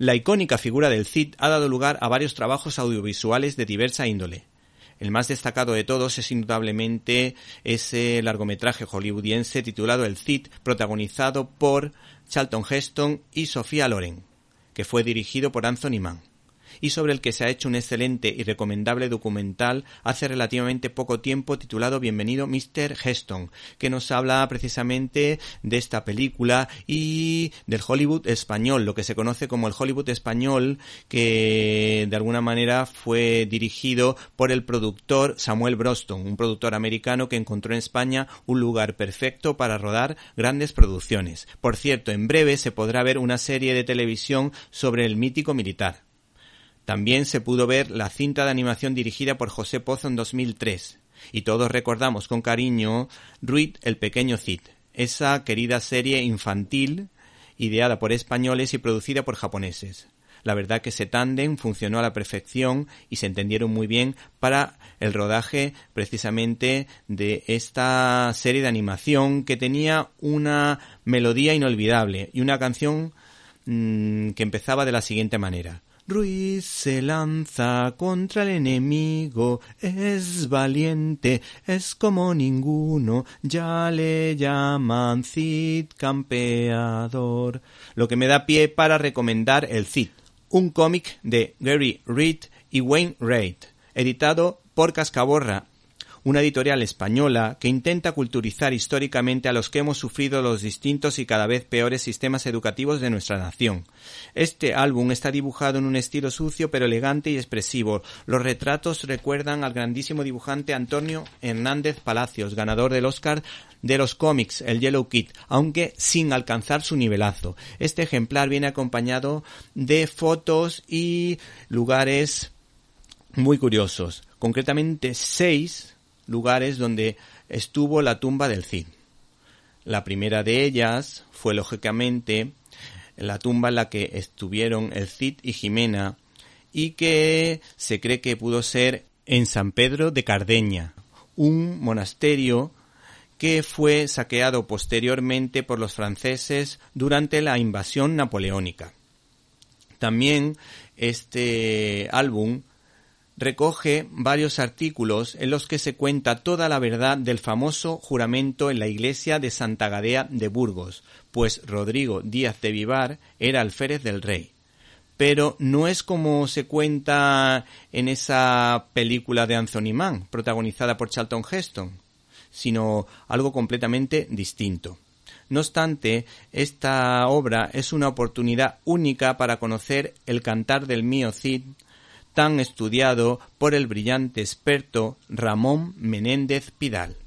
La icónica figura del Cid ha dado lugar a varios trabajos audiovisuales de diversa índole. El más destacado de todos es indudablemente ese largometraje hollywoodiense titulado El Cid, protagonizado por Charlton Heston y Sofía Loren, que fue dirigido por Anthony Mann y sobre el que se ha hecho un excelente y recomendable documental hace relativamente poco tiempo titulado Bienvenido Mr. Heston, que nos habla precisamente de esta película y del Hollywood español, lo que se conoce como el Hollywood español, que de alguna manera fue dirigido por el productor Samuel Broston, un productor americano que encontró en España un lugar perfecto para rodar grandes producciones. Por cierto, en breve se podrá ver una serie de televisión sobre el mítico militar. También se pudo ver la cinta de animación dirigida por José Pozo en 2003, y todos recordamos con cariño Ruid el pequeño Cid, esa querida serie infantil ideada por españoles y producida por japoneses. La verdad que ese tándem funcionó a la perfección y se entendieron muy bien para el rodaje precisamente de esta serie de animación que tenía una melodía inolvidable y una canción mmm, que empezaba de la siguiente manera. Ruiz se lanza contra el enemigo, es valiente, es como ninguno, ya le llaman Cid campeador. Lo que me da pie para recomendar el Cid, un cómic de Gary Reed y Wayne Reid, editado por Cascaborra una editorial española que intenta culturizar históricamente a los que hemos sufrido los distintos y cada vez peores sistemas educativos de nuestra nación. Este álbum está dibujado en un estilo sucio pero elegante y expresivo. Los retratos recuerdan al grandísimo dibujante Antonio Hernández Palacios, ganador del Oscar de los cómics, el Yellow Kid, aunque sin alcanzar su nivelazo. Este ejemplar viene acompañado de fotos y lugares muy curiosos. Concretamente seis lugares donde estuvo la tumba del Cid. La primera de ellas fue lógicamente la tumba en la que estuvieron el Cid y Jimena y que se cree que pudo ser en San Pedro de Cardeña, un monasterio que fue saqueado posteriormente por los franceses durante la invasión napoleónica. También este álbum recoge varios artículos en los que se cuenta toda la verdad del famoso juramento en la iglesia de Santa Gadea de Burgos, pues Rodrigo Díaz de Vivar era alférez del rey. Pero no es como se cuenta en esa película de Anthony Mann, protagonizada por Charlton Heston, sino algo completamente distinto. No obstante, esta obra es una oportunidad única para conocer el cantar del mío Cid, tan estudiado por el brillante experto Ramón Menéndez Pidal.